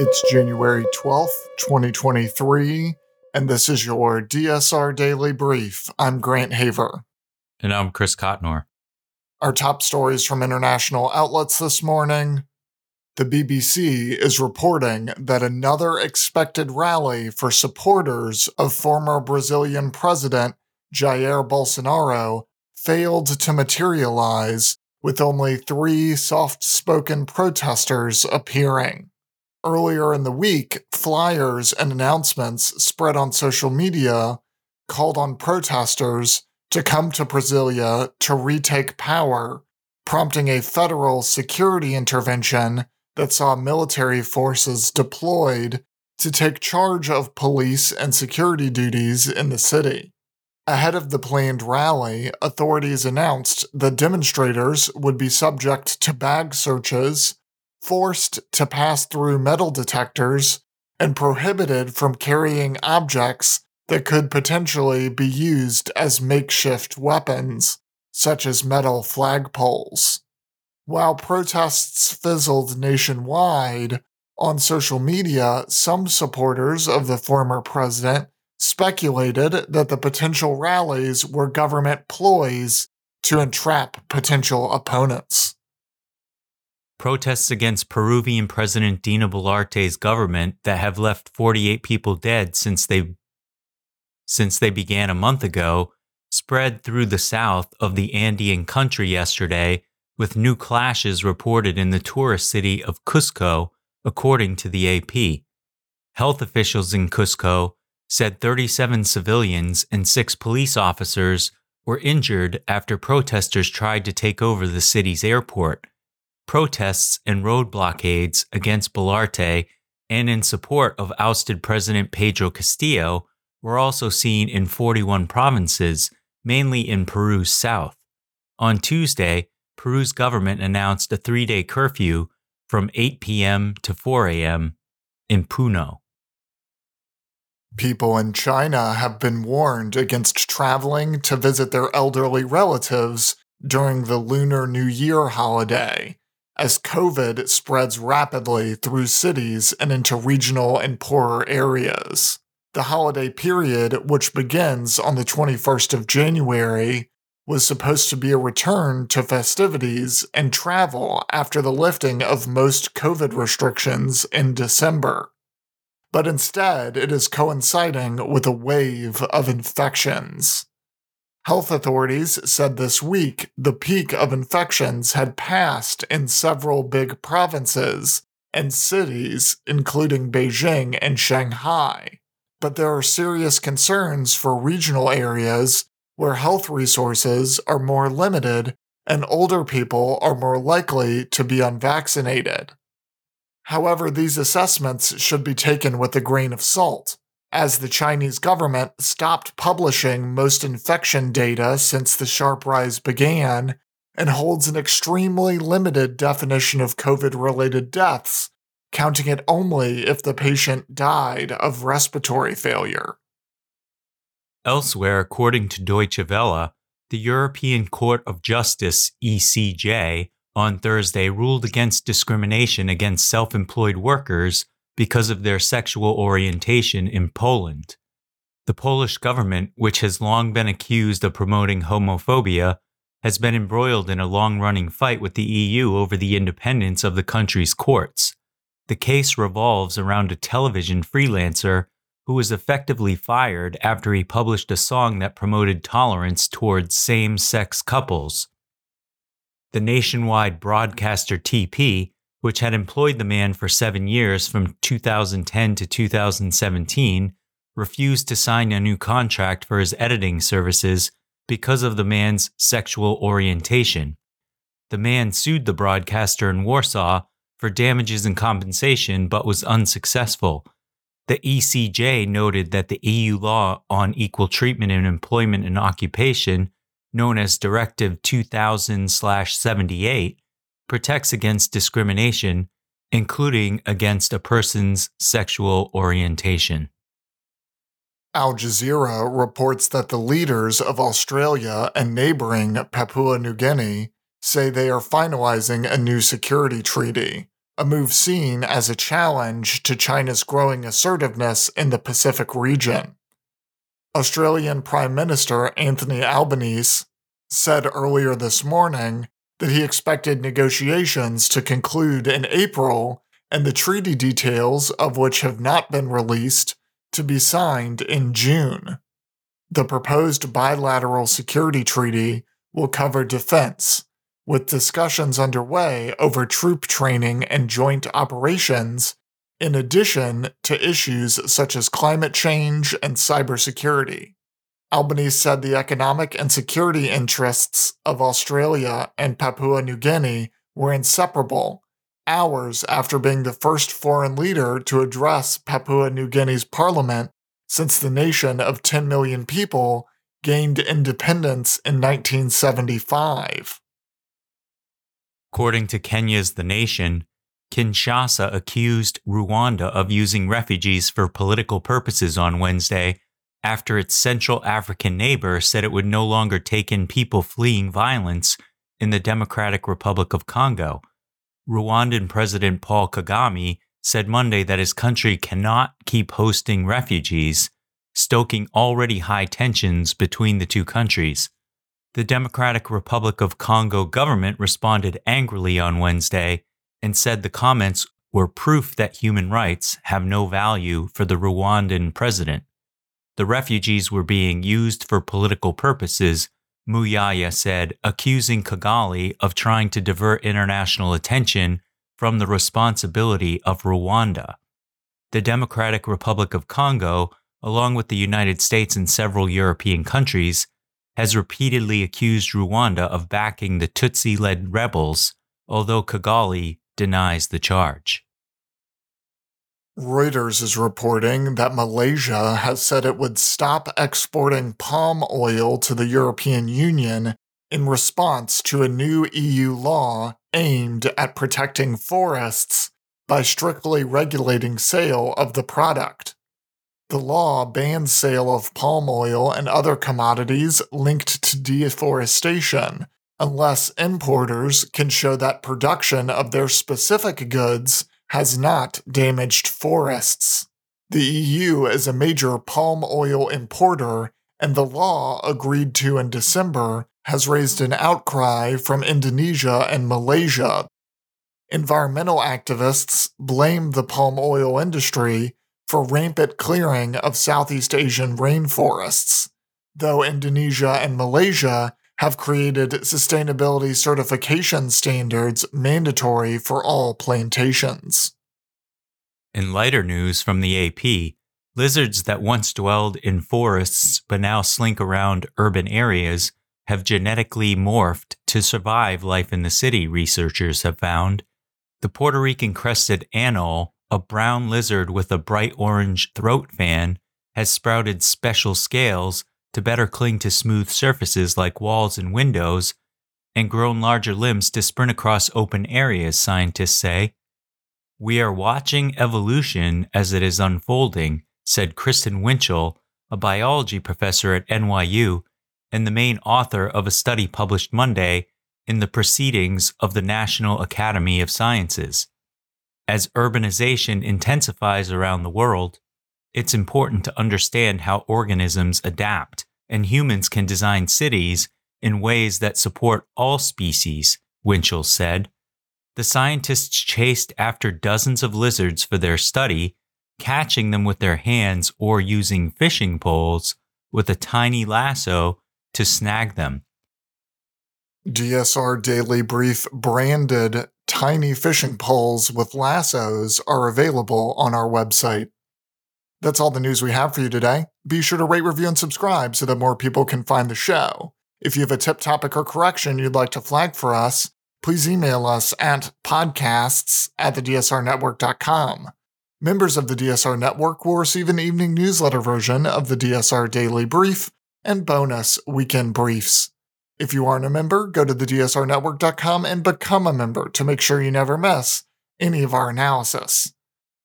It's January 12th, 2023, and this is your DSR Daily Brief. I'm Grant Haver. And I'm Chris Cotnor. Our top stories from international outlets this morning. The BBC is reporting that another expected rally for supporters of former Brazilian President Jair Bolsonaro failed to materialize, with only three soft spoken protesters appearing. Earlier in the week, flyers and announcements spread on social media called on protesters to come to Brasilia to retake power, prompting a federal security intervention that saw military forces deployed to take charge of police and security duties in the city. Ahead of the planned rally, authorities announced that demonstrators would be subject to bag searches forced to pass through metal detectors, and prohibited from carrying objects that could potentially be used as makeshift weapons, such as metal flagpoles. While protests fizzled nationwide, on social media, some supporters of the former president speculated that the potential rallies were government ploys to entrap potential opponents. Protests against Peruvian President Dina Boluarte's government that have left 48 people dead since they since they began a month ago spread through the south of the Andean country yesterday with new clashes reported in the tourist city of Cusco according to the AP. Health officials in Cusco said 37 civilians and 6 police officers were injured after protesters tried to take over the city's airport protests and road blockades against Boluarte and in support of ousted President Pedro Castillo were also seen in 41 provinces, mainly in Peru's south. On Tuesday, Peru's government announced a three day curfew from 8 p.m. to 4 a.m. in Puno. People in China have been warned against traveling to visit their elderly relatives during the Lunar New Year holiday as COVID spreads rapidly through cities and into regional and poorer areas. The holiday period, which begins on the 21st of January, was supposed to be a return to festivities and travel after the lifting of most COVID restrictions in December. But instead, it is coinciding with a wave of infections. Health authorities said this week the peak of infections had passed in several big provinces and cities, including Beijing and Shanghai. But there are serious concerns for regional areas where health resources are more limited and older people are more likely to be unvaccinated. However, these assessments should be taken with a grain of salt as the Chinese government stopped publishing most infection data since the sharp rise began and holds an extremely limited definition of COVID related deaths, counting it only if the patient died of respiratory failure. Elsewhere, according to Deutsche Welle, the European Court of Justice, ECJ, on Thursday ruled against discrimination against self employed workers because of their sexual orientation in Poland. The Polish government, which has long been accused of promoting homophobia, has been embroiled in a long running fight with the EU over the independence of the country's courts. The case revolves around a television freelancer who was effectively fired after he published a song that promoted tolerance towards same sex couples. The nationwide broadcaster TP which had employed the man for seven years from 2010 to 2017, refused to sign a new contract for his editing services because of the man's sexual orientation. The man sued the broadcaster in Warsaw for damages and compensation but was unsuccessful. The ECJ noted that the EU law on equal treatment in employment and occupation, known as Directive 2000 78, protects against discrimination, including against a person's sexual orientation. Al Jazeera reports that the leaders of Australia and neighboring Papua New Guinea say they are finalizing a new security treaty, a move seen as a challenge to China's growing assertiveness in the Pacific region. Australian Prime Minister Anthony Albanese said earlier this morning that he expected negotiations to conclude in April and the treaty details of which have not been released to be signed in June. The proposed bilateral security treaty will cover defense, with discussions underway over troop training and joint operations, in addition to issues such as climate change and cybersecurity. Albanese said the economic and security interests of Australia and Papua New Guinea were inseparable, hours after being the first foreign leader to address Papua New Guinea's parliament since the nation of 10 million people gained independence in 1975. According to Kenya's The Nation, Kinshasa accused Rwanda of using refugees for political purposes on Wednesday after its Central African neighbor said it would no longer take in people fleeing violence in the Democratic Republic of Congo. Rwandan President Paul Kagame said Monday that his country cannot keep hosting refugees, stoking already high tensions between the two countries. The Democratic Republic of Congo government responded angrily on Wednesday and said the comments were proof that human rights have no value for the Rwandan president. The refugees were being used for political purposes, Muyaya said, accusing Kigali of trying to divert international attention from the responsibility of Rwanda. The Democratic Republic of Congo, along with the United States and several European countries, has repeatedly accused Rwanda of backing the Tutsi led rebels, although Kigali denies the charge. Reuters is reporting that Malaysia has said it would stop exporting palm oil to the European Union in response to a new EU law aimed at protecting forests by strictly regulating sale of the product. The law bans sale of palm oil and other commodities linked to deforestation unless importers can show that production of their specific goods has not damaged forests. The EU is a major palm oil importer, and the law agreed to in December has raised an outcry from Indonesia and Malaysia. Environmental activists blame the palm oil industry for rampant clearing of Southeast Asian rainforests, though Indonesia and Malaysia have created sustainability certification standards mandatory for all plantations. In lighter news from the AP, lizards that once dwelled in forests but now slink around urban areas have genetically morphed to survive life in the city, researchers have found. The Puerto Rican crested anole, a brown lizard with a bright orange throat fan, has sprouted special scales to better cling to smooth surfaces like walls and windows, and grown larger limbs to sprint across open areas, scientists say. We are watching evolution as it is unfolding, said Kristen Winchell, a biology professor at NYU and the main author of a study published Monday in the Proceedings of the National Academy of Sciences. As urbanization intensifies around the world, it's important to understand how organisms adapt, and humans can design cities in ways that support all species, Winchell said. The scientists chased after dozens of lizards for their study, catching them with their hands or using fishing poles with a tiny lasso to snag them. DSR Daily Brief branded tiny fishing poles with lassos are available on our website. That's all the news we have for you today. Be sure to rate, review, and subscribe so that more people can find the show. If you have a tip, topic, or correction you'd like to flag for us, please email us at podcasts at thedsrnetwork.com. Members of the DSR Network will receive an evening newsletter version of the DSR Daily Brief and bonus weekend briefs. If you aren't a member, go to thedsrnetwork.com and become a member to make sure you never miss any of our analysis.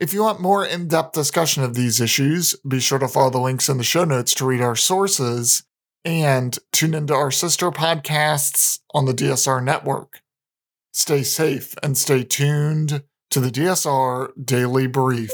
If you want more in depth discussion of these issues, be sure to follow the links in the show notes to read our sources and tune into our sister podcasts on the DSR network. Stay safe and stay tuned to the DSR Daily Brief.